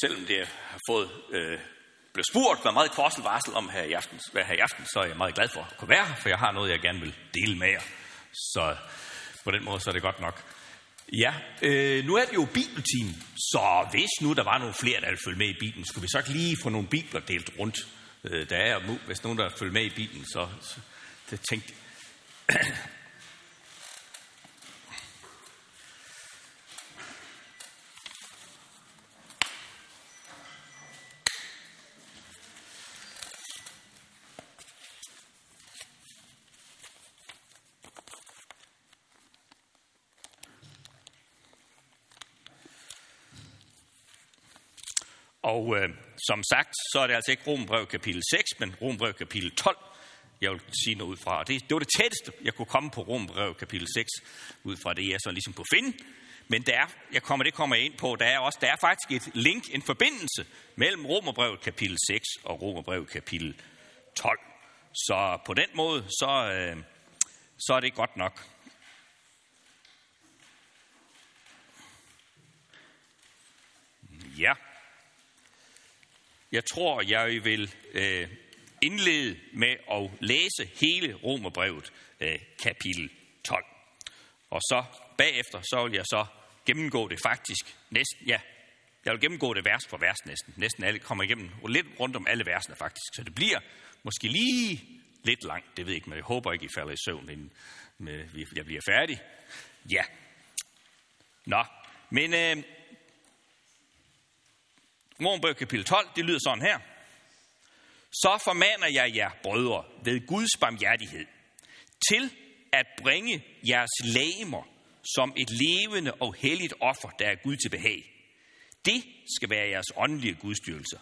selvom det har fået, øh, blev spurgt med meget kort varsel om her i aften, hvad her i aften, så er jeg meget glad for at kunne være her, for jeg har noget, jeg gerne vil dele med jer. Så på den måde, så er det godt nok. Ja, øh, nu er det jo bibeltime, så hvis nu der var nogle flere, der ville følge med i Bibelen, skulle vi så ikke lige få nogle bibler delt rundt? Øh, der er, hvis nogen der følger med i Bibelen, så, så det tænkte Og øh, som sagt, så er det altså ikke Rombrev kapitel 6, men Rombrev kapitel 12, jeg vil sige noget ud fra. Det, det var det tætteste, jeg kunne komme på Rombrev kapitel 6, ud fra det, jeg så ligesom på finde. Men der er, jeg kommer, det kommer jeg ind på, der er, også, der er faktisk et link, en forbindelse mellem Romerbrevet kapitel 6 og Romerbrevet kapitel 12. Så på den måde, så, øh, så er det godt nok. Ja. Jeg tror, jeg vil øh, indlede med at læse hele Romerbrevet øh, kapitel 12. Og så bagefter, så vil jeg så gennemgå det faktisk næsten, ja, jeg vil gennemgå det vers for vers næsten. Næsten alle kommer igennem lidt rundt om alle versene faktisk. Så det bliver måske lige lidt langt, det ved jeg ikke, men jeg håber ikke, I falder i søvn, inden øh, jeg bliver færdig. Ja. Nå, men øh, Romerbrevet kapitel 12, det lyder sådan her. Så formaner jeg jer, brødre, ved Guds barmhjertighed, til at bringe jeres lægemer som et levende og helligt offer, der er Gud til behag. Det skal være jeres åndelige gudstyrelser.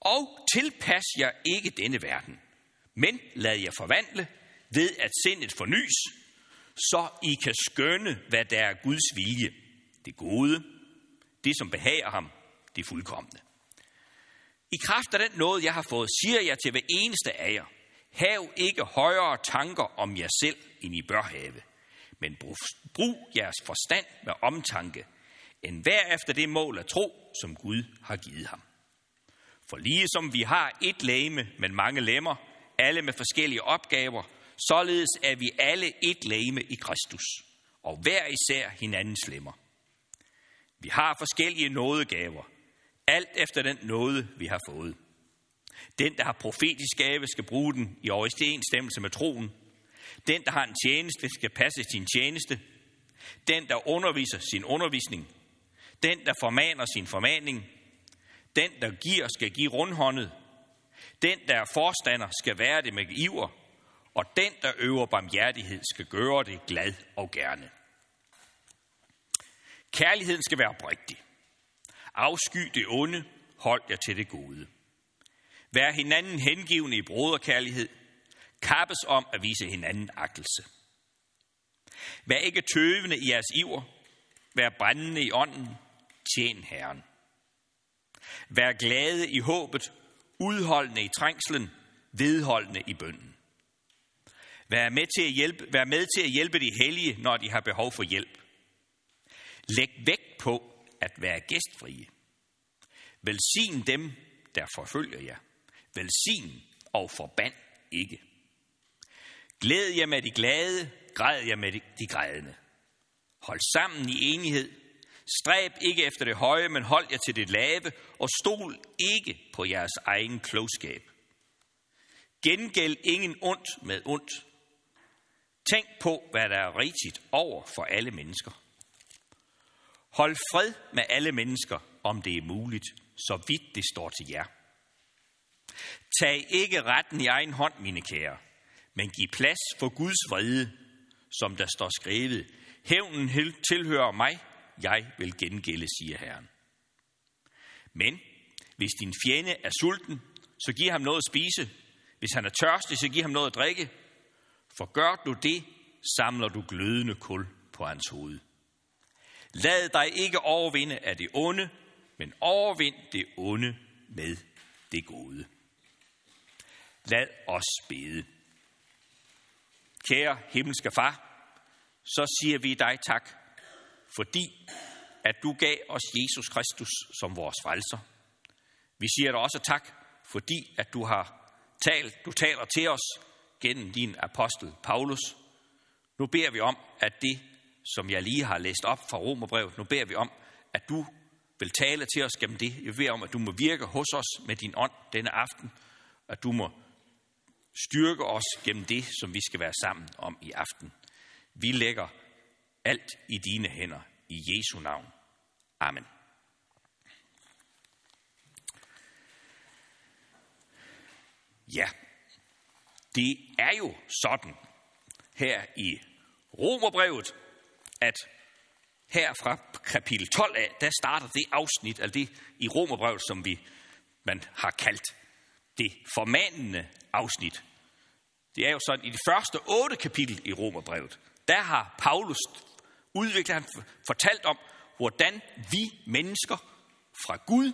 Og tilpas jer ikke denne verden, men lad jer forvandle ved at sindet fornys, så I kan skønne, hvad der er Guds vilje, det gode, det som behager ham, det fuldkommende. I kraft af den noget, jeg har fået, siger jeg til hver eneste af jer, hav ikke højere tanker om jer selv, end I bør have, men brug, brug jeres forstand med omtanke, end hver efter det mål af tro, som Gud har givet ham. For lige som vi har et læme, men mange lemmer, alle med forskellige opgaver, således er vi alle et læme i Kristus, og hver især hinandens lemmer. Vi har forskellige nådegaver, alt efter den nåde, vi har fået. Den, der har profetisk gave, skal bruge den i overensstemmelse med troen. Den, der har en tjeneste, skal passe sin tjeneste. Den, der underviser sin undervisning. Den, der formaner sin formaning. Den, der giver, skal give rundhåndet. Den, der er forstander, skal være det med iver. Og den, der øver barmhjertighed, skal gøre det glad og gerne. Kærligheden skal være oprigtig. Afsky det onde, hold jer til det gode. Vær hinanden hengivende i broderkærlighed. Kappes om at vise hinanden agtelse. Vær ikke tøvende i jeres iver. Vær brændende i ånden. Tjen Herren. Vær glade i håbet. Udholdende i trængslen. Vedholdende i bønden. Vær med, til at hjælpe, vær med til at hjælpe de hellige, når de har behov for hjælp. Læg vægt på at være gæstfrie. Velsign dem, der forfølger jer. Velsign og forband ikke. Glæd jer med de glade, græd jer med de grædende. Hold sammen i enighed. Stræb ikke efter det høje, men hold jer til det lave, og stol ikke på jeres egen klogskab. Gengæld ingen ondt med ondt. Tænk på, hvad der er rigtigt over for alle mennesker. Hold fred med alle mennesker, om det er muligt, så vidt det står til jer. Tag ikke retten i egen hånd, mine kære, men giv plads for Guds vrede, som der står skrevet. Hævnen tilhører mig, jeg vil gengælde, siger Herren. Men hvis din fjende er sulten, så giv ham noget at spise. Hvis han er tørstig, så giv ham noget at drikke. For gør du det, samler du glødende kul på hans hoved. Lad dig ikke overvinde af det onde, men overvind det onde med det gode. Lad os bede. Kære himmelske far, så siger vi dig tak, fordi at du gav os Jesus Kristus som vores frelser. Vi siger dig også tak, fordi at du har talt, du taler til os gennem din apostel Paulus. Nu beder vi om, at det, som jeg lige har læst op fra Romerbrevet, nu beder vi om, at du vil tale til os gennem det. Jeg beder om, at du må virke hos os med din ånd denne aften, at du må styrke os gennem det, som vi skal være sammen om i aften. Vi lægger alt i dine hænder i Jesu navn. Amen. Ja, det er jo sådan her i Romerbrevet, at her fra kapitel 12 af, der starter det afsnit af det i Romerbrevet, som vi man har kaldt det formanende afsnit. Det er jo sådan, i det første otte kapitel i Romerbrevet, der har Paulus udviklet, han fortalt om, hvordan vi mennesker fra Gud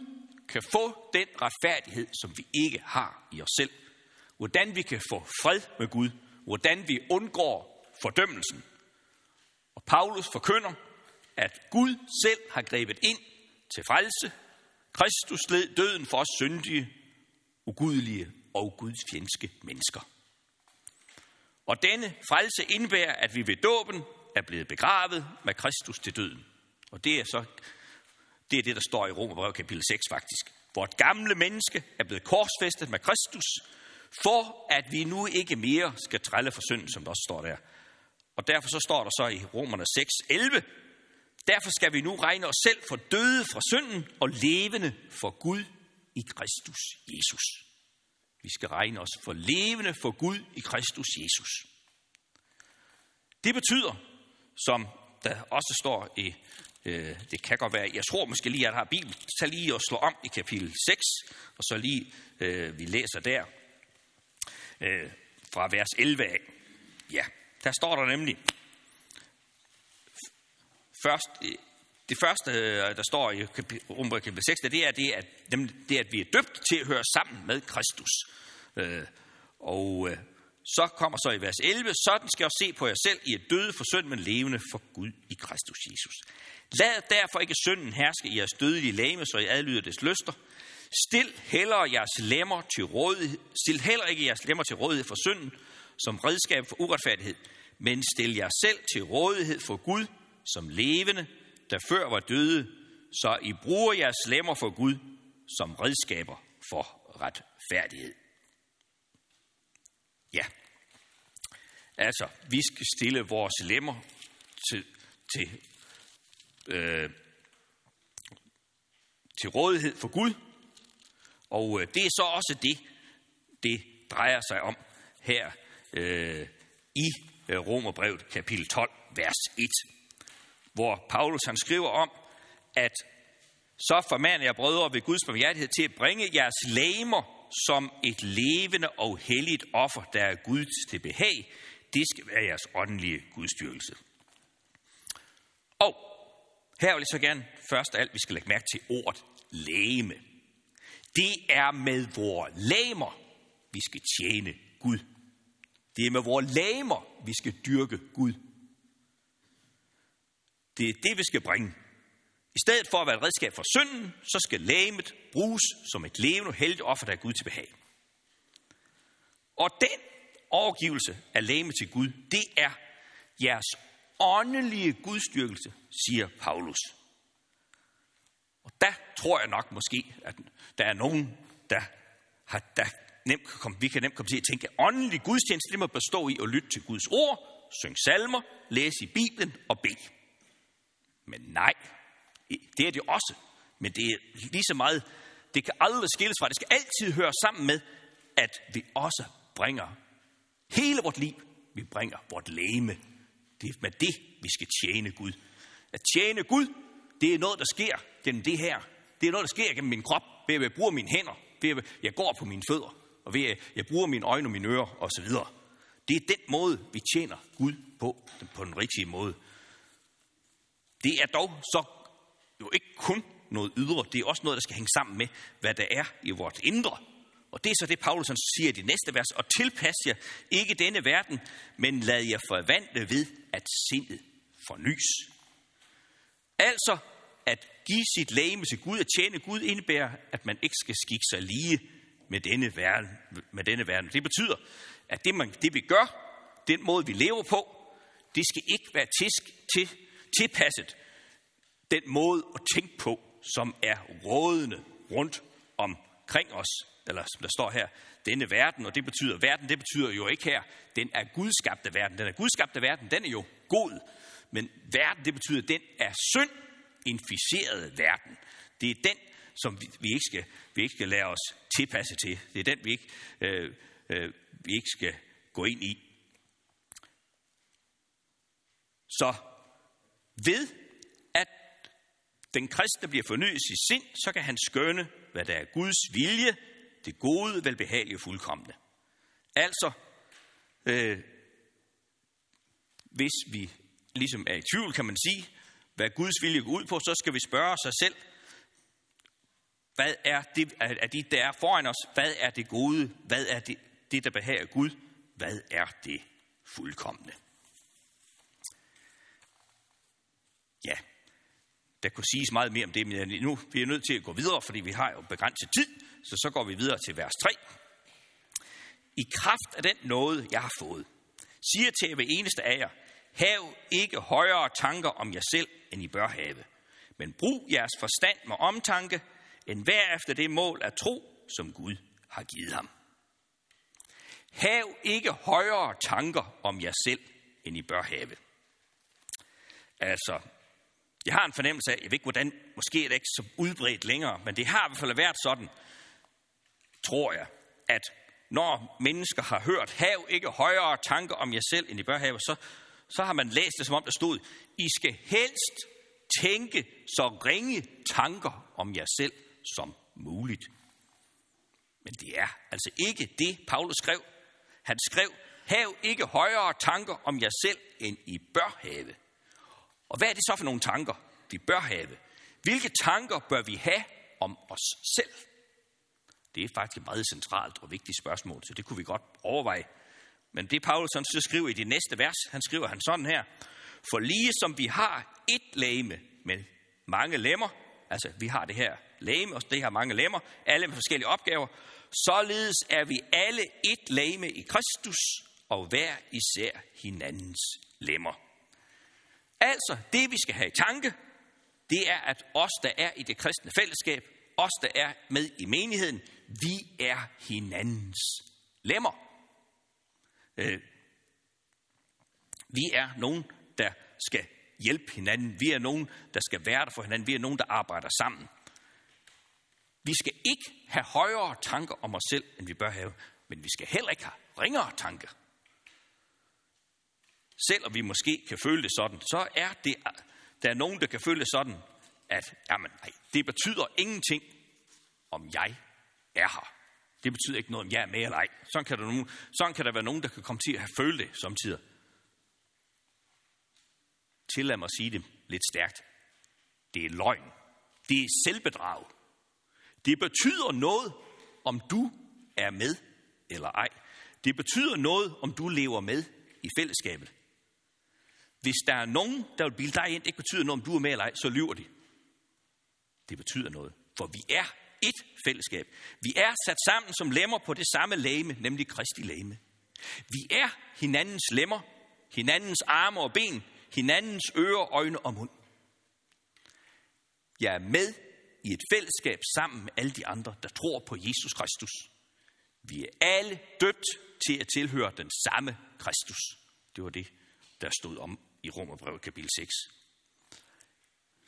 kan få den retfærdighed, som vi ikke har i os selv. Hvordan vi kan få fred med Gud. Hvordan vi undgår fordømmelsen. Paulus forkynder, at Gud selv har grebet ind til frelse. Kristus led døden for os syndige, ugudelige og gudsfjendske mennesker. Og denne frelse indebærer, at vi ved dåben er blevet begravet med Kristus til døden. Og det er så det, er det der står i Romerbrevet kapitel 6 faktisk. Vort gamle menneske er blevet korsfæstet med Kristus, for at vi nu ikke mere skal trælle for synden, som der også står der. Og derfor så står der så i Romerne 6, 11, Derfor skal vi nu regne os selv for døde fra synden og levende for Gud i Kristus Jesus. Vi skal regne os for levende for Gud i Kristus Jesus. Det betyder, som der også står i, øh, det kan godt være, jeg tror måske lige, at jeg har Bibel, så lige og slå om i kapitel 6, og så lige, øh, vi læser der, øh, fra vers 11 af. Ja, der står der nemlig, først, det første, øh, der står i Rombrevet kapitel 6, det er, det, at, det er, at vi er døbt til at høre sammen med Kristus. Øh, og øh, så kommer så i vers 11, sådan skal jeg se på jer selv, I er døde for synd, men levende for Gud i Kristus Jesus. Lad derfor ikke synden herske i jeres dødelige lame, så I adlyder dets lyster. Stil heller jeres lemmer til rådighed, stil heller ikke jeres lemmer til rådighed for synden, som redskab for uretfærdighed, men stil jer selv til rådighed for Gud, som levende, der før var døde, så I bruger jeres lemmer for Gud som redskaber for retfærdighed. Ja, altså, vi skal stille vores lemmer til, til, øh, til rådighed for Gud, og øh, det er så også det, det drejer sig om her øh, i Øh, Romerbrevet kapitel 12, vers 1 hvor Paulus han skriver om, at så formaner jeg brødre ved Guds barmhjertighed til at bringe jeres læmer som et levende og helligt offer, der er Guds til behag. Det skal være jeres åndelige gudstyrkelse. Og her vil jeg så gerne først af alt, vi skal lægge mærke til ordet læme. Det er med vores læmer, vi skal tjene Gud. Det er med vores lamer, vi skal dyrke Gud. Det er det, vi skal bringe. I stedet for at være et redskab for synden, så skal lægemet bruges som et levende heldigt offer, der er Gud til behag. Og den overgivelse af lægemet til Gud, det er jeres åndelige gudstyrkelse, siger Paulus. Og der tror jeg nok måske, at der er nogen, der, har, der nemt kan komme, vi kan nemt komme til at tænke, at åndelig gudstjeneste, det må bestå i at lytte til Guds ord, synge salmer, læse i Bibelen og bede. Men nej, det er det også. Men det er lige så meget, det kan aldrig skilles fra. Det skal altid høre sammen med, at vi også bringer hele vort liv. Vi bringer vort læme. Det er med det, vi skal tjene Gud. At tjene Gud, det er noget, der sker gennem det her. Det er noget, der sker gennem min krop, ved at jeg bruger mine hænder, ved at jeg går på mine fødder, og ved at jeg bruger mine øjne og mine ører osv. Det er den måde, vi tjener Gud på, på den rigtige måde. Det er dog så jo ikke kun noget ydre, det er også noget, der skal hænge sammen med, hvad der er i vores indre. Og det er så det, Paulus siger i det næste vers. Og tilpas jer ikke denne verden, men lad jer forvandle ved, at sindet fornyes. Altså, at give sit læge til Gud, at tjene Gud, indebærer, at man ikke skal skikke sig lige med denne verden. Med denne verden. Det betyder, at det, man, det vi gør, den måde vi lever på, det skal ikke være tisk, til, tilpasset den måde at tænke på, som er rådende rundt omkring os. Eller som der står her, denne verden, og det betyder, verden, det betyder jo ikke her, den er gudskabte verden. Den er gudskabte verden, den er jo god. Men verden, det betyder, den er synd inficeret verden. Det er den, som vi, vi, ikke, skal, vi ikke skal lade os tilpasse til. Det er den, vi ikke, øh, øh, vi ikke skal gå ind i. Så ved at den kristne bliver fornyet i sit sind, så kan han skønne, hvad der er Guds vilje, det gode, velbehagelige og fuldkommende. Altså, øh, hvis vi ligesom er i tvivl, kan man sige, hvad Guds vilje går ud på, så skal vi spørge sig selv, hvad er det, af de, der er foran os, hvad er det gode, hvad er det, det der behager Gud, hvad er det fuldkommende? Ja, der kunne siges meget mere om det, men nu vi er nødt til at gå videre, fordi vi har jo begrænset tid, så så går vi videre til vers 3. I kraft af den noget, jeg har fået, siger til hver eneste af jer, Hav ikke højere tanker om jer selv, end I bør have. Men brug jeres forstand med omtanke, end hver efter det mål af tro, som Gud har givet ham. Hav ikke højere tanker om jer selv, end I bør have. Altså, jeg har en fornemmelse af, jeg ved ikke hvordan, måske er det ikke så udbredt længere, men det har i hvert fald været sådan, tror jeg, at når mennesker har hørt, hav ikke højere tanker om jer selv, end I bør have, så så har man læst det, som om der stod, I skal helst tænke så ringe tanker om jer selv som muligt. Men det er altså ikke det, Paulus skrev. Han skrev, hav ikke højere tanker om jer selv, end I bør have. Og hvad er det så for nogle tanker, vi bør have? Hvilke tanker bør vi have om os selv? Det er faktisk et meget centralt og vigtigt spørgsmål, så det kunne vi godt overveje men det Paulus han så skriver i det næste vers, han skriver han sådan her. For lige som vi har et læme med mange lemmer, altså vi har det her læme, og det har mange lemmer, alle med forskellige opgaver, således er vi alle et læme i Kristus, og hver især hinandens lemmer. Altså, det vi skal have i tanke, det er, at os, der er i det kristne fællesskab, os, der er med i menigheden, vi er hinandens lemmer. Øh, vi er nogen, der skal hjælpe hinanden. Vi er nogen, der skal være der for hinanden. Vi er nogen, der arbejder sammen. Vi skal ikke have højere tanker om os selv, end vi bør have, men vi skal heller ikke have ringere tanker. Selvom vi måske kan føle det sådan, så er det, der er nogen, der kan føle det sådan, at jamen, nej, det betyder ingenting, om jeg er her. Det betyder ikke noget, om jeg er med eller ej. Sådan kan, der nogen, sådan kan der være nogen, der kan komme til at have følt det samtidig. Tillad mig at sige det lidt stærkt. Det er løgn. Det er selvbedrag. Det betyder noget, om du er med eller ej. Det betyder noget, om du lever med i fællesskabet. Hvis der er nogen, der vil bilde dig ind, det ikke betyder noget, om du er med eller ej, så lyver de. Det betyder noget, for vi er et fællesskab. Vi er sat sammen som lemmer på det samme læme, nemlig Kristi læme. Vi er hinandens lemmer, hinandens arme og ben, hinandens ører, øjne og mund. Jeg er med i et fællesskab sammen med alle de andre, der tror på Jesus Kristus. Vi er alle døbt til at tilhøre den samme Kristus. Det var det, der stod om i Romerbrevet kapitel 6.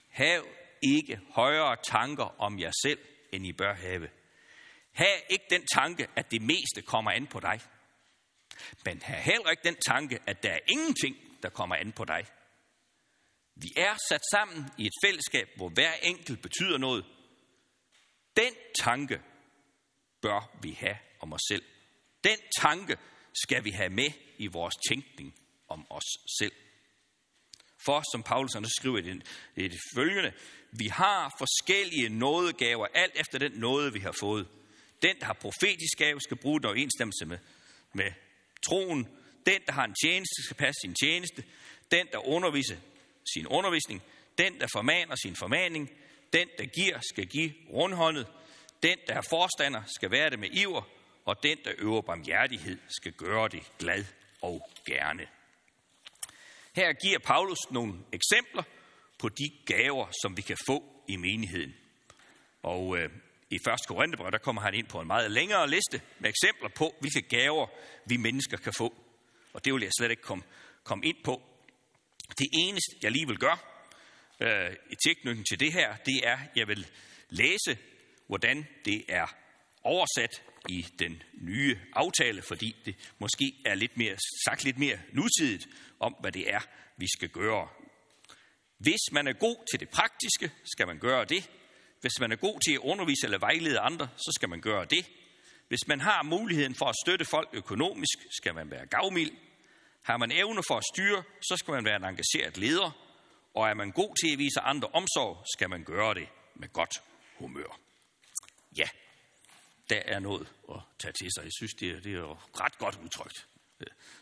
Hav ikke højere tanker om jer selv, end I bør have. Hav ikke den tanke, at det meste kommer an på dig. Men have heller ikke den tanke, at der er ingenting, der kommer an på dig. Vi er sat sammen i et fællesskab, hvor hver enkelt betyder noget. Den tanke bør vi have om os selv. Den tanke skal vi have med i vores tænkning om os selv. For, som Paulus skriver i det, i det følgende, vi har forskellige nådegaver, alt efter den nåde, vi har fået. Den, der har profetisk gave, skal bruge den overensstemmelse med, med troen. Den, der har en tjeneste, skal passe sin tjeneste. Den, der underviser sin undervisning. Den, der formaner sin formaning. Den, der giver, skal give rundhåndet. Den, der er forstander, skal være det med iver. Og den, der øver barmhjertighed, skal gøre det glad og gerne. Her giver Paulus nogle eksempler på de gaver, som vi kan få i menigheden. Og øh, i 1. Korintherbrev, der kommer han ind på en meget længere liste med eksempler på, hvilke gaver vi mennesker kan få. Og det vil jeg slet ikke komme, komme ind på. Det eneste, jeg lige vil gøre øh, i tilknytning til det her, det er, at jeg vil læse, hvordan det er oversat i den nye aftale, fordi det måske er lidt mere, sagt lidt mere nutidigt om, hvad det er, vi skal gøre. Hvis man er god til det praktiske, skal man gøre det. Hvis man er god til at undervise eller vejlede andre, så skal man gøre det. Hvis man har muligheden for at støtte folk økonomisk, skal man være gavmild. Har man evne for at styre, så skal man være en engageret leder. Og er man god til at vise andre omsorg, skal man gøre det med godt humør. Ja, der er noget at tage til sig. Jeg synes, det er, det er ret godt udtrykt.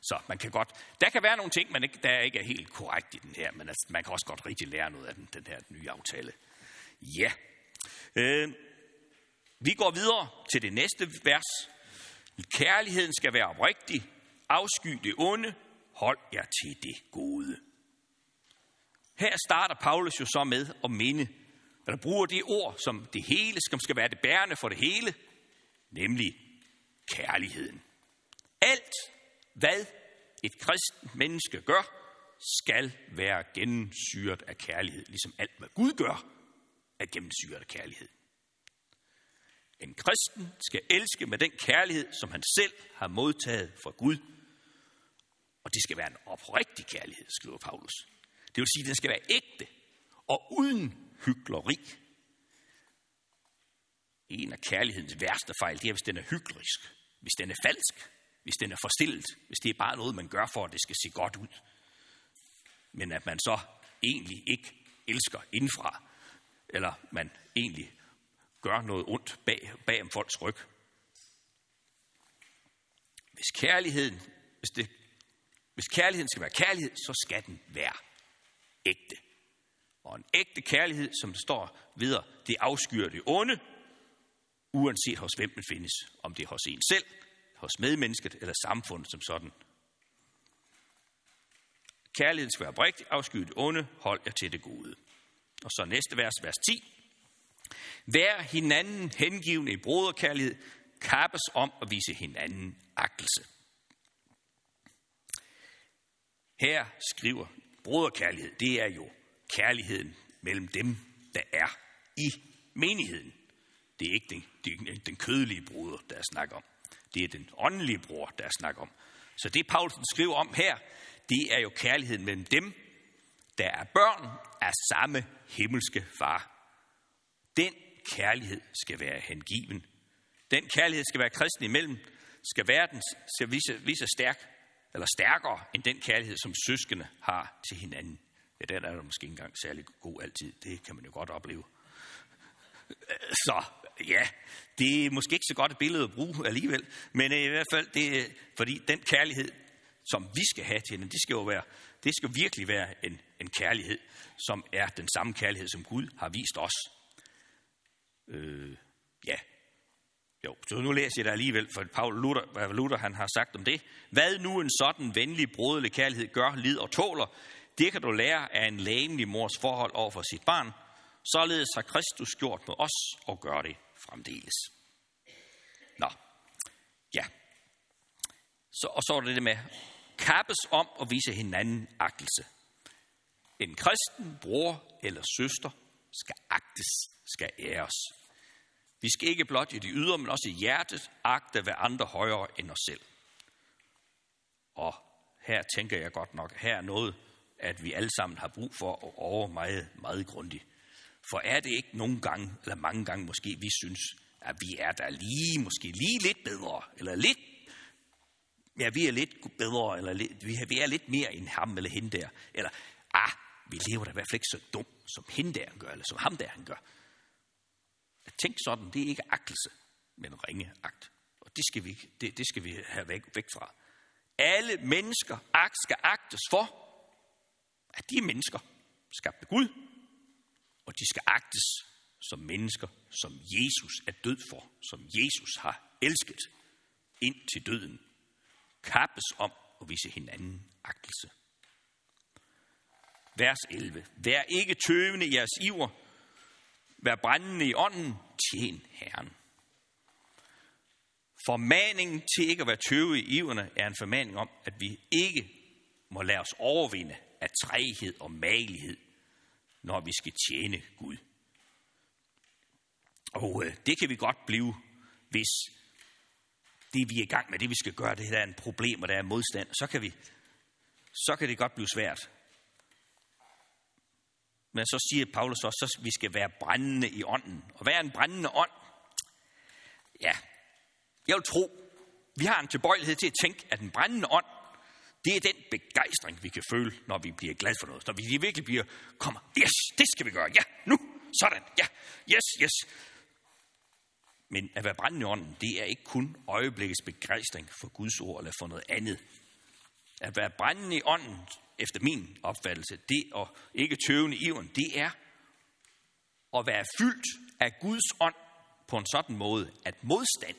Så man kan godt, der kan være nogle ting, man ikke, der ikke er helt korrekt i den her, men altså, man kan også godt rigtig lære noget af den, den her nye aftale. Ja. Øh, vi går videre til det næste vers. Kærligheden skal være oprigtig. Afsky det onde. Hold jer til det gode. Her starter Paulus jo så med at minde, eller bruger det ord, som det hele, som skal være det bærende for det hele, nemlig kærligheden. Alt, hvad et kristent menneske gør, skal være gennemsyret af kærlighed, ligesom alt, hvad Gud gør, er gennemsyret af kærlighed. En kristen skal elske med den kærlighed, som han selv har modtaget fra Gud. Og det skal være en oprigtig kærlighed, skriver Paulus. Det vil sige, at den skal være ægte og uden hykleri. En af kærlighedens værste fejl, det er, hvis den er hyklerisk, hvis den er falsk, hvis den er forstillet, hvis det er bare noget, man gør for, at det skal se godt ud. Men at man så egentlig ikke elsker indfra, eller man egentlig gør noget ondt bag, bag om folks ryg. Hvis kærligheden, hvis, det, hvis kærligheden skal være kærlighed, så skal den være ægte. Og en ægte kærlighed, som det står videre, det afskyer det onde, uanset hos hvem den findes. Om det er hos en selv, hos medmennesket eller samfundet som sådan. Kærligheden skal være oprigtig, afsky det onde, hold jer til det gode. Og så næste vers, vers 10. Vær hinanden hengivende i broderkærlighed, kappes om at vise hinanden agtelse. Her skriver broderkærlighed, det er jo kærligheden mellem dem, der er i menigheden. Det er ikke den, det er ikke den kødelige broder, der er snak om. Det er den åndelige bror, der er snak om. Så det, Paulsen skriver om her, det er jo kærligheden mellem dem, der er børn af samme himmelske far. Den kærlighed skal være hengiven. Den kærlighed skal være kristen imellem, skal verden skal vise, vise stærk, eller stærkere end den kærlighed, som søskende har til hinanden. Ja, den er der måske ikke engang særlig god altid. Det kan man jo godt opleve. Så ja, det er måske ikke så godt et billede at bruge alligevel, men øh, i hvert fald, det er, fordi den kærlighed, som vi skal have til hinanden, det skal jo være, det skal virkelig være en, en kærlighed, som er den samme kærlighed, som Gud har vist os. Øh, ja, jo, så nu læser jeg det alligevel, for Paul Luther, hvad Luther han har sagt om det. Hvad nu en sådan venlig, broderlig kærlighed gør, lid og tåler, det kan du lære af en lægemlig mors forhold over for sit barn. Således har Kristus gjort med os og gør det fremdeles. Nå, ja. Så, og så er det det med kappes om at vise hinanden agtelse. En kristen bror eller søster skal agtes, skal æres. Vi skal ikke blot i de ydre, men også i hjertet agte hvad andre højere end os selv. Og her tænker jeg godt nok, her er noget, at vi alle sammen har brug for at over meget, meget grundigt. For er det ikke nogle gange, eller mange gange måske, vi synes, at vi er der lige, måske lige lidt bedre, eller lidt, ja, vi er lidt bedre, eller lidt, vi er lidt mere end ham eller hende der, eller, ah, vi lever da i hvert fald ikke så dumt, som hende der han gør, eller som ham der han gør. At tænke sådan, det er ikke agtelse, men ringe agt. Og det skal vi, ikke, det, det skal vi have væk, væk fra. Alle mennesker agt skal agtes for, at de er mennesker, skabt af Gud, Og de skal agtes som mennesker, som Jesus er død for, som Jesus har elsket ind til døden. Kappes om at vise hinanden agtelse. Vers 11. Vær ikke tøvende i jeres iver. Vær brændende i ånden. Tjen Herren. Formaningen til ikke at være tøve i iverne er en formaning om, at vi ikke må lade os overvinde af træghed og malighed, når vi skal tjene Gud. Og øh, det kan vi godt blive, hvis det vi er i gang med, det vi skal gøre, det der er en problem, og der er modstand, så kan, vi, så kan det godt blive svært. Men så siger Paulus også, at vi skal være brændende i ånden. Og hvad er en brændende ånd? Ja, jeg vil tro, vi har en tilbøjelighed til at tænke, at en brændende ånd, det er den begejstring, vi kan føle, når vi bliver glade for noget. Når vi virkelig bliver, kommer, yes, det skal vi gøre, ja, nu, sådan, ja, yes, yes. Men at være brændende i ånden, det er ikke kun øjeblikkets begejstring for Guds ord eller for noget andet. At være brændende i ånden, efter min opfattelse, det og ikke tøvende i ånden, det er at være fyldt af Guds ånd på en sådan måde, at modstand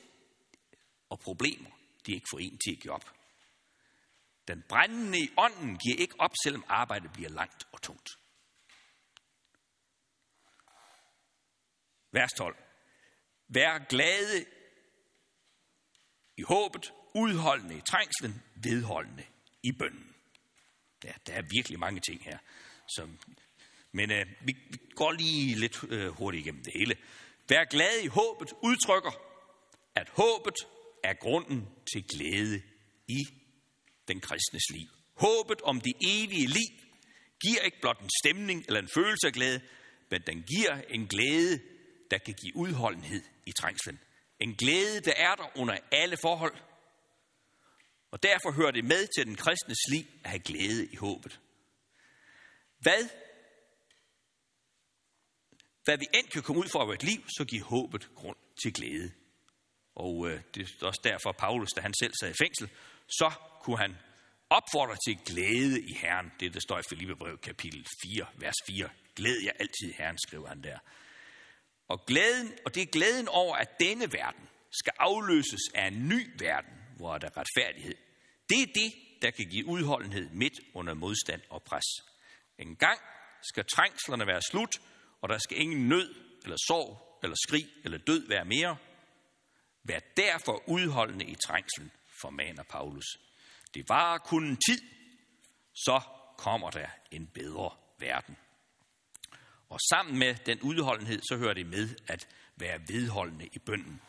og problemer, de ikke får en til at give op. Den brændende i ånden giver ikke op, selvom arbejdet bliver langt og tungt. Vers 12. Vær glade i håbet, udholdende i trængslen, vedholdende i bønden. Ja, der er virkelig mange ting her. Som, men øh, vi, vi går lige lidt øh, hurtigt igennem det hele. Vær glad i håbet udtrykker, at håbet er grunden til glæde i den kristnes liv. Håbet om det evige liv giver ikke blot en stemning eller en følelse af glæde, men den giver en glæde, der kan give udholdenhed i trængslen. En glæde, der er der under alle forhold. Og derfor hører det med til den kristnes liv at have glæde i håbet. Hvad? Hvad vi end kan komme ud for et liv, så giver håbet grund til glæde. Og øh, det er også derfor, Paulus, da han selv sad i fængsel, så kunne han opfordre til glæde i Herren. Det, der står i Filipperbrev kapitel 4, vers 4. Glæd jer altid i Herren, skriver han der. Og, glæden, og det er glæden over, at denne verden skal afløses af en ny verden, hvor der retfærdighed. Det er det, der kan give udholdenhed midt under modstand og pres. En gang skal trængslerne være slut, og der skal ingen nød, eller sorg, eller skrig, eller død være mere. Vær derfor udholdende i trængslen, formaner Paulus. Det varer kun en tid, så kommer der en bedre verden. Og sammen med den udholdenhed, så hører det med at være vedholdende i bønden.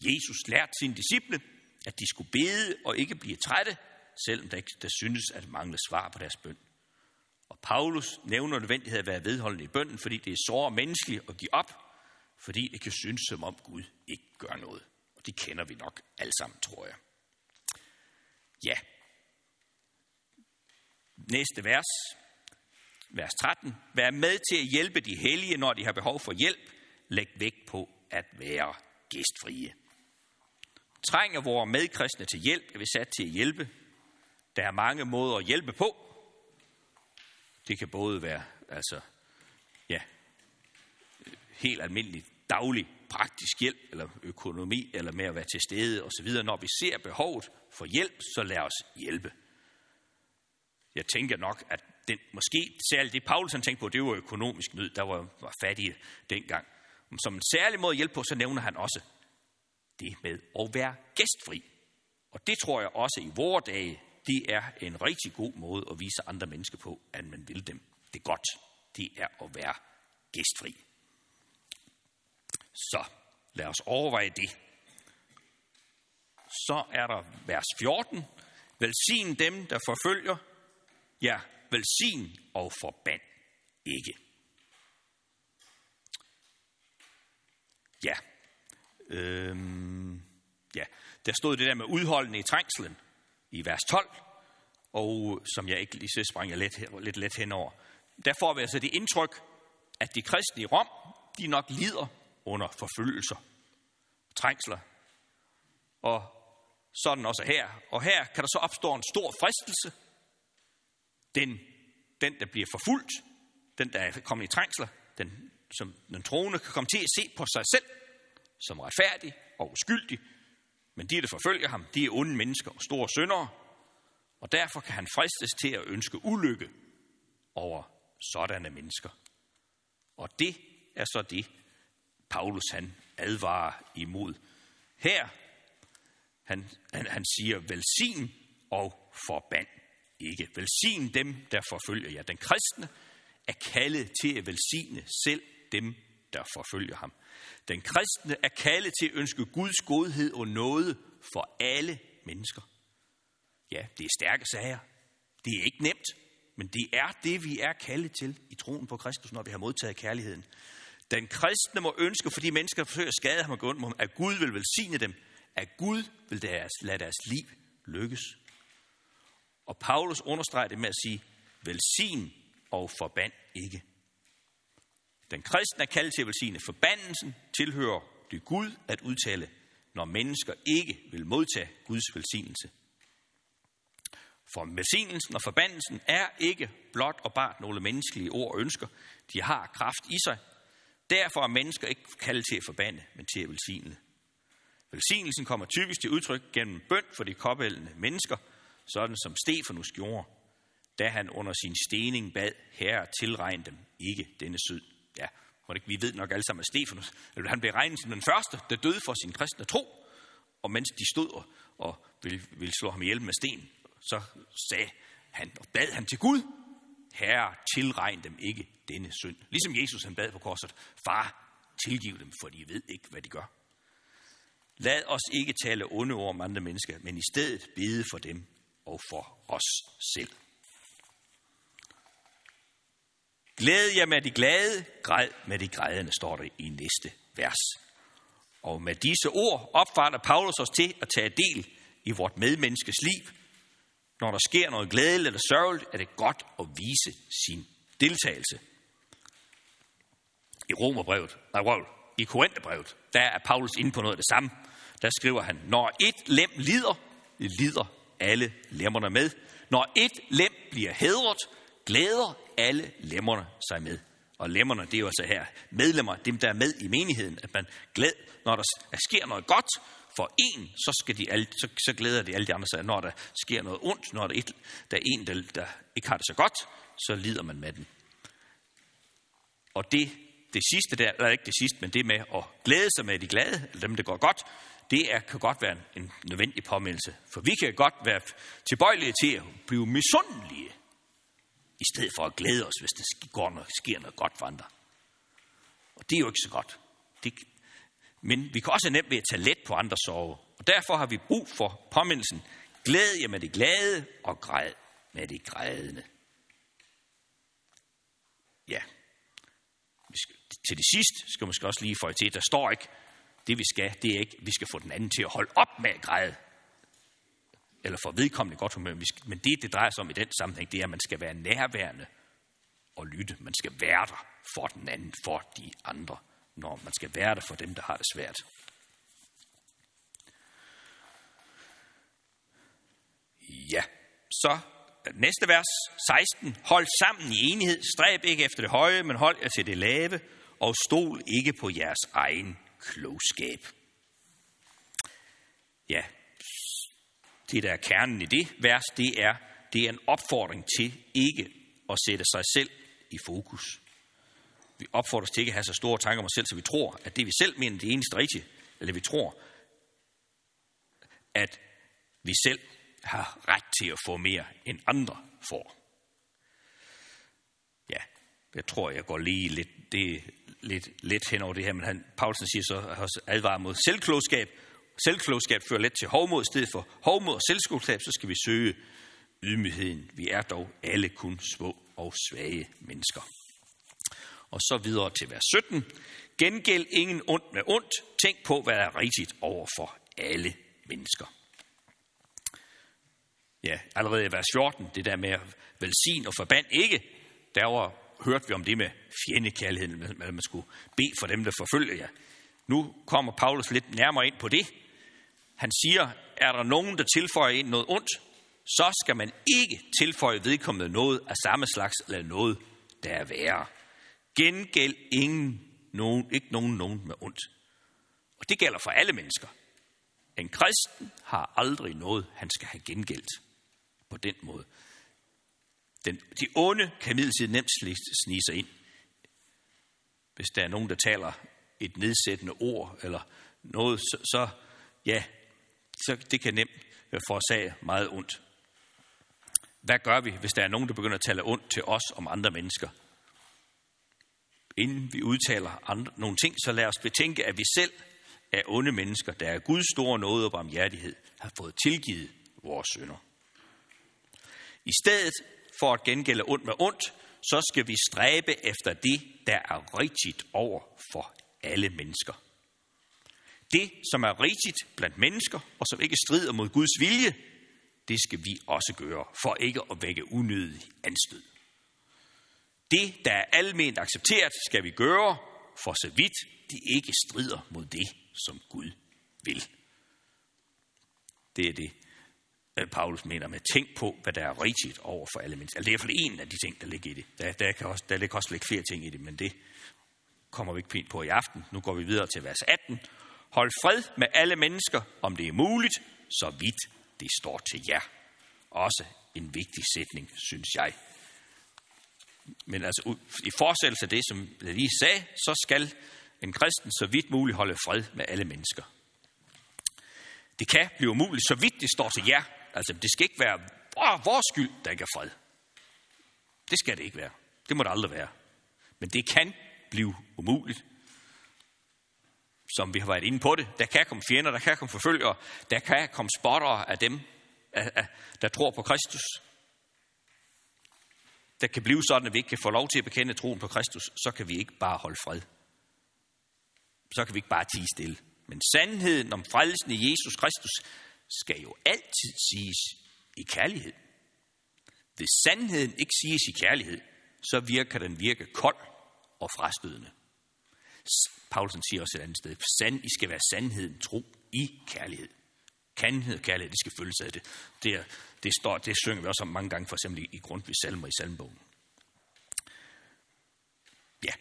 Jesus lærte sine disciple, at de skulle bede og ikke blive trætte, selvom der, ikke, der synes at mangle svar på deres bøn. Og Paulus nævner nødvendighed at være vedholdende i bønden, fordi det er så menneskeligt at give op, fordi det kan synes som om Gud ikke gør noget. Og det kender vi nok alle sammen, tror jeg. Ja. Næste vers vers 13. Vær med til at hjælpe de hellige, når de har behov for hjælp. Læg vægt på at være gæstfrie. Trænger vores medkristne til hjælp, er vi sat til at hjælpe. Der er mange måder at hjælpe på. Det kan både være altså, ja, helt almindelig daglig praktisk hjælp, eller økonomi, eller med at være til stede osv. Når vi ser behovet for hjælp, så lad os hjælpe. Jeg tænker nok, at den, måske særligt det, Paulus han tænkte på, det var økonomisk nød, der var, var fattige dengang. Som en særlig måde at hjælpe på, så nævner han også det med at være gæstfri. Og det tror jeg også i vore dage, det er en rigtig god måde at vise andre mennesker på, at man vil dem det godt. Det er at være gæstfri. Så lad os overveje det. Så er der vers 14. Velsign dem, der forfølger. Ja, velsign og forband ikke. Ja. Øhm, ja, der stod det der med udholdende i trængslen i vers 12, og som jeg ikke lige så jeg lidt, lidt let henover. Der får vi altså det indtryk, at de kristne i Rom, de nok lider under forfølgelser, trængsler, og sådan også her. Og her kan der så opstå en stor fristelse, den, den, der bliver forfulgt, den, der er kommet i trængsler, den som den troende kan komme til at se på sig selv som retfærdig og uskyldig, men de, der forfølger ham, de er onde mennesker og store syndere, og derfor kan han fristes til at ønske ulykke over sådanne mennesker. Og det er så det, Paulus han advarer imod. Her, han, han, han siger, velsign og forband ikke. Velsign dem, der forfølger jer. Den kristne er kaldet til at velsigne selv dem, der forfølger ham. Den kristne er kaldet til at ønske Guds godhed og noget for alle mennesker. Ja, det er stærke sager. Det er ikke nemt, men det er det, vi er kaldet til i troen på Kristus, når vi har modtaget kærligheden. Den kristne må ønske, fordi mennesker forsøger at skade ham og gå at Gud vil velsigne dem, at Gud vil deres, lade deres liv lykkes. Og Paulus understreger det med at sige, velsign og forband ikke. Den kristne er kaldt til at velsigne. Forbandelsen tilhører det Gud at udtale, når mennesker ikke vil modtage Guds velsignelse. For velsignelsen og forbandelsen er ikke blot og bare nogle menneskelige ord og ønsker. De har kraft i sig. Derfor er mennesker ikke kaldet til at forbande, men til at velsigne. Velsignelsen kommer typisk til udtryk gennem bøn for de kobbelende mennesker, sådan som Stefanus gjorde, da han under sin stening bad herre tilregne dem ikke denne syd. Ja, vi ved nok alle sammen, at Stefanus, eller han blev regnet som den første, der døde for sin kristne tro, og mens de stod og, og ville, ville slå ham ihjel med sten, så sagde han og bad han til Gud, Herre, tilregn dem ikke denne synd. Ligesom Jesus han bad på korset, far, tilgiv dem, for de ved ikke, hvad de gør. Lad os ikke tale onde ord om andre mennesker, men i stedet bede for dem og for os selv. Glæd jer med de glade, græd med de grædende, står det i næste vers. Og med disse ord opfordrer Paulus os til at tage del i vort medmenneskes liv. Når der sker noget glædeligt eller sørgeligt, er det godt at vise sin deltagelse. I Romerbrevet, nej, i Korintherbrevet, der er Paulus inde på noget af det samme. Der skriver han, når et lem lider, lider alle lemmerne med. Når et lem bliver hedret, glæder alle lemmerne sig med. Og lemmerne, det er jo altså her medlemmer, dem der er med i menigheden, at man glæder, når der sker noget godt for en, så, skal de alle, så, så glæder de alle de andre sig. Når der sker noget ondt, når der, et, der er en, der, der ikke har det så godt, så lider man med den. Og det, det sidste der, eller ikke det sidste, men det med at glæde sig med de glade, eller dem, der går godt, det er, kan godt være en, en nødvendig påmeldelse. For vi kan godt være tilbøjelige til at blive misundelige, i stedet for at glæde os, hvis der går noget, sker noget godt for andre. Og det er jo ikke så godt. Det, men vi kan også nemt ved at tage let på andres sorg. Og derfor har vi brug for påmindelsen. Glæd jer med det glade, og græd med det grædende. Ja. Til det sidst skal man måske også lige få til, der står ikke, det vi skal, det er ikke, vi skal få den anden til at holde op med at græde. Eller for vedkommende godt humør. Men det, det drejer sig om i den sammenhæng, det er, at man skal være nærværende og lytte. Man skal være der for den anden, for de andre, når man skal være der for dem, der har det svært. Ja, så næste vers, 16. Hold sammen i enighed, stræb ikke efter det høje, men hold jer til det lave, og stol ikke på jeres egen klogskab. Ja, det der er kernen i det vers, det er, det er en opfordring til ikke at sætte sig selv i fokus. Vi opfordres til ikke at have så store tanker om os selv, så vi tror, at det vi selv mener, det eneste rigtige, eller vi tror, at vi selv har ret til at få mere, end andre får. Ja, jeg tror, jeg går lige lidt, det lidt lidt hen over det her, men han, Paulsen siger så også advarer mod selvklogskab. Selvklogskab fører let til hovmod. I stedet for hovmod og selvklogskab, så skal vi søge ydmygheden. Vi er dog alle kun små og svage mennesker. Og så videre til vers 17. Gengæld ingen ondt med ondt. Tænk på, hvad der er rigtigt over for alle mennesker. Ja, allerede i vers 14, det der med at velsign og forband ikke, der var hørte vi om det med fjendekærligheden, at man skulle bede for dem, der forfølger jer. Nu kommer Paulus lidt nærmere ind på det. Han siger, er der nogen, der tilføjer ind noget ondt, så skal man ikke tilføje vedkommende noget af samme slags, eller noget, der er værre. Gengæld ingen nogen, ikke nogen, nogen med ondt. Og det gælder for alle mennesker. En kristen har aldrig noget, han skal have gengældt på den måde. Den, de onde kan midlertidigt nemt snige sig ind. Hvis der er nogen, der taler et nedsættende ord, eller noget, så, så ja, så det kan nemt øh, forårsage meget ondt. Hvad gør vi, hvis der er nogen, der begynder at tale ondt til os om andre mennesker? Inden vi udtaler andre, nogle ting, så lad os betænke, at vi selv er onde mennesker, der er Guds store nåde og barmhjertighed, har fået tilgivet vores synder. I stedet for at gengælde ondt med ondt, så skal vi stræbe efter det, der er rigtigt over for alle mennesker. Det, som er rigtigt blandt mennesker, og som ikke strider mod Guds vilje, det skal vi også gøre, for ikke at vække unødig anstød. Det, der er alment accepteret, skal vi gøre, for så vidt det ikke strider mod det, som Gud vil. Det er det, øh, Paulus mener med, tænk på, hvad der er rigtigt over for alle mennesker. Altså, det er i hvert fald en af de ting, der ligger i det. Der, der, kan også, der ligger også ligge flere ting i det, men det kommer vi ikke pænt på i aften. Nu går vi videre til vers 18. Hold fred med alle mennesker, om det er muligt, så vidt det står til jer. Også en vigtig sætning, synes jeg. Men altså, i fortsættelse af det, som jeg lige sagde, så skal en kristen så vidt muligt holde fred med alle mennesker. Det kan blive umuligt, så vidt det står til jer. Altså, det skal ikke være oh, vores skyld, der ikke er fred. Det skal det ikke være. Det må det aldrig være. Men det kan blive umuligt. Som vi har været inde på det. Der kan komme fjender, der kan komme forfølgere, der kan komme spottere af dem, der tror på Kristus. Der kan blive sådan, at vi ikke kan få lov til at bekende troen på Kristus, så kan vi ikke bare holde fred. Så kan vi ikke bare tige stille. Men sandheden om frelsen i Jesus Kristus skal jo altid siges i kærlighed. Hvis sandheden ikke siges i kærlighed, så virker den virke kold og frastødende. Paulsen siger også et andet sted, Sand, I skal være sandheden tro i kærlighed. Kandhed og kærlighed, det skal følges af det. Det, er, det, står, det synger vi også om mange gange, for eksempel i, i Grundtvig salmer i salmbogen. Ja.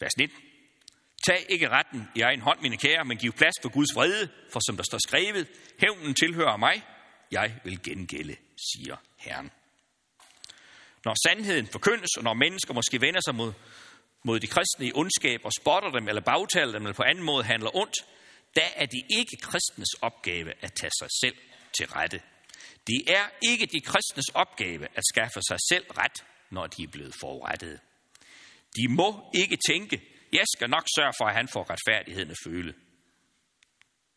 Vers 19. Tag ikke retten i egen hånd, mine kære, men giv plads for Guds vrede, for som der står skrevet, hævnen tilhører mig, jeg vil gengælde, siger Herren. Når sandheden forkyndes, og når mennesker måske vender sig mod, mod de kristne i ondskab og spotter dem, eller bagtaler dem, eller på anden måde handler ondt, da er det ikke kristnes opgave at tage sig selv til rette. Det er ikke de kristnes opgave at skaffe sig selv ret, når de er blevet forurettede. De må ikke tænke, jeg skal nok sørge for, at han får retfærdigheden at føle.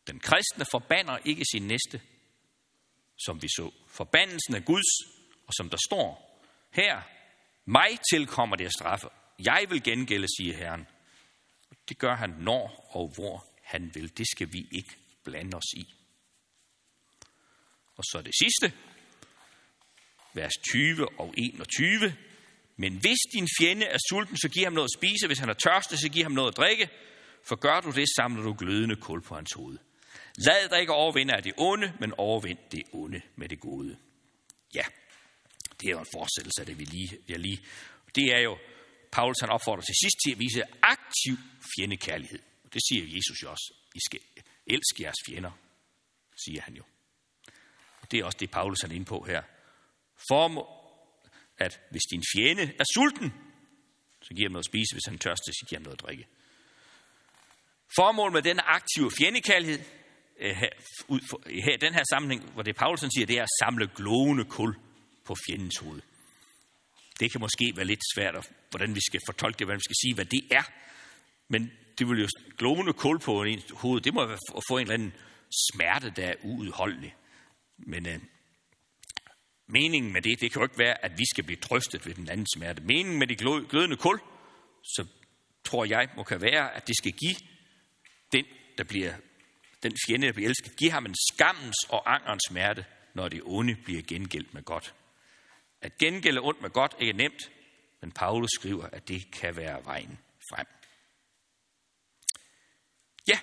Den kristne forbander ikke sin næste, som vi så. Forbandelsen er Guds, og som der står her, mig tilkommer det at straffe. Jeg vil gengælde, siger Herren. Det gør han når og hvor han vil. Det skal vi ikke blande os i. Og så det sidste, vers 20 og 21. Men hvis din fjende er sulten, så giv ham noget at spise. Hvis han er tørstig, så giv ham noget at drikke. For gør du det, samler du glødende kul på hans hoved. Lad dig ikke overvinde af det onde, men overvind det onde med det gode. Ja, det er jo en fortsættelse af det, vi lige, jeg lige. Det er jo, Paulus han opfordrer til sidst til at vise aktiv fjendekærlighed. Det siger Jesus jo også. I skal elske jeres fjender, siger han jo. Det er også det, Paulus er inde på her. For at hvis din fjende er sulten, så giver ham noget at spise. Hvis han er tørstig, så giver ham noget at drikke. Formålet med den aktive fjendekærlighed, eh, eh, her, i den her sammenhæng, hvor det Paulus siger, det er at samle glående kul på fjendens hoved. Det kan måske være lidt svært, at, hvordan vi skal fortolke det, hvordan vi skal sige, hvad det er. Men det vil jo glående kul på en hoved, det må være at få en eller anden smerte, der er uudholdelig. Men øh, meningen med det, det kan jo ikke være, at vi skal blive trøstet ved den anden smerte. Meningen med det glødende kul, så tror jeg, må kan være, at det skal give den, der bliver, den fjende, der bliver elsket, give ham en skammens og angerens smerte, når det onde bliver gengældt med godt. At gengælde ondt med godt er nemt, men Paulus skriver, at det kan være vejen frem. Ja,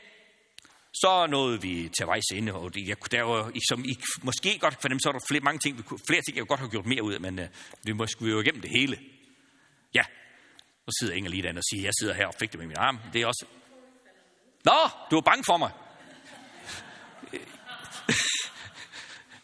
så nåede vi til vejs ende, og det, jeg, der var, som I måske godt for dem, så er der flere, mange ting, flere ting, jeg godt have gjort mere ud af, men uh, vi må skulle jo igennem det hele. Ja, Nu sidder Inger lige derinde og siger, jeg sidder her og fik det med min arm. Det er også... Nå, du er bange for mig.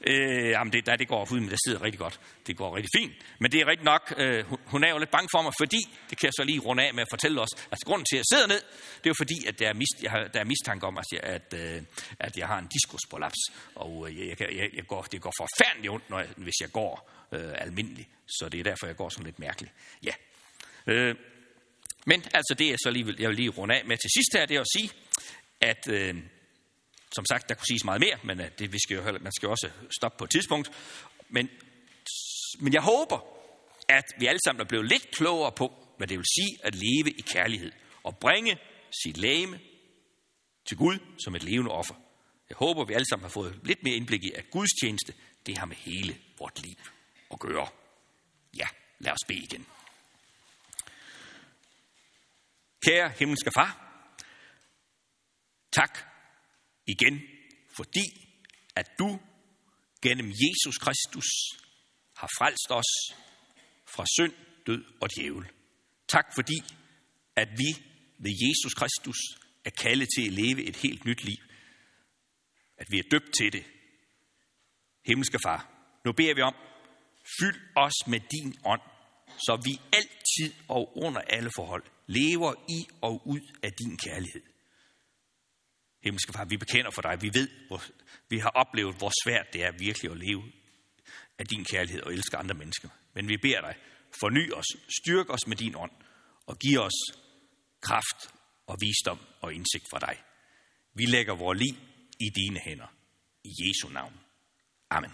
Øh, jamen, det, der, det går ud, men det sidder rigtig godt. Det går rigtig fint. Men det er rigtig nok, øh, hun er jo lidt bange for mig, fordi, det kan jeg så lige runde af med at fortælle os, altså grunden til, at jeg sidder ned, det er jo fordi, at der er, mist, jeg har, der er mistanke om, at jeg, at, øh, at jeg har en diskusprolaps. Og øh, jeg, jeg, jeg går, det går forfærdeligt ondt, når jeg, hvis jeg går øh, almindeligt. Så det er derfor, jeg går sådan lidt mærkeligt. Ja. Øh, men altså, det er så lige, jeg vil lige runde af med til sidst her, det er at sige, at... Øh, som sagt, der kunne siges meget mere, men øh, det, vi skal jo, man skal jo også stoppe på et tidspunkt. Men, men jeg håber, at vi alle sammen er blevet lidt klogere på, hvad det vil sige at leve i kærlighed og bringe sit læme til Gud som et levende offer. Jeg håber, vi alle sammen har fået lidt mere indblik i, at Guds tjeneste, det har med hele vort liv at gøre. Ja, lad os bede igen. Kære himmelske far, tak igen, fordi at du gennem Jesus Kristus har frelst os fra synd, død og djævel. Tak fordi, at vi ved Jesus Kristus er kaldet til at leve et helt nyt liv. At vi er døbt til det. Himmelske Far, nu beder vi om, fyld os med din ånd, så vi altid og under alle forhold lever i og ud af din kærlighed. Himmelske Far, vi bekender for dig. Vi ved, hvor, vi har oplevet, hvor svært det er virkelig at leve af din kærlighed og elske andre mennesker. Men vi beder dig, forny os, styrk os med din ånd, og giv os kraft og visdom og indsigt fra dig. Vi lægger vores liv i dine hænder. I Jesu navn. Amen.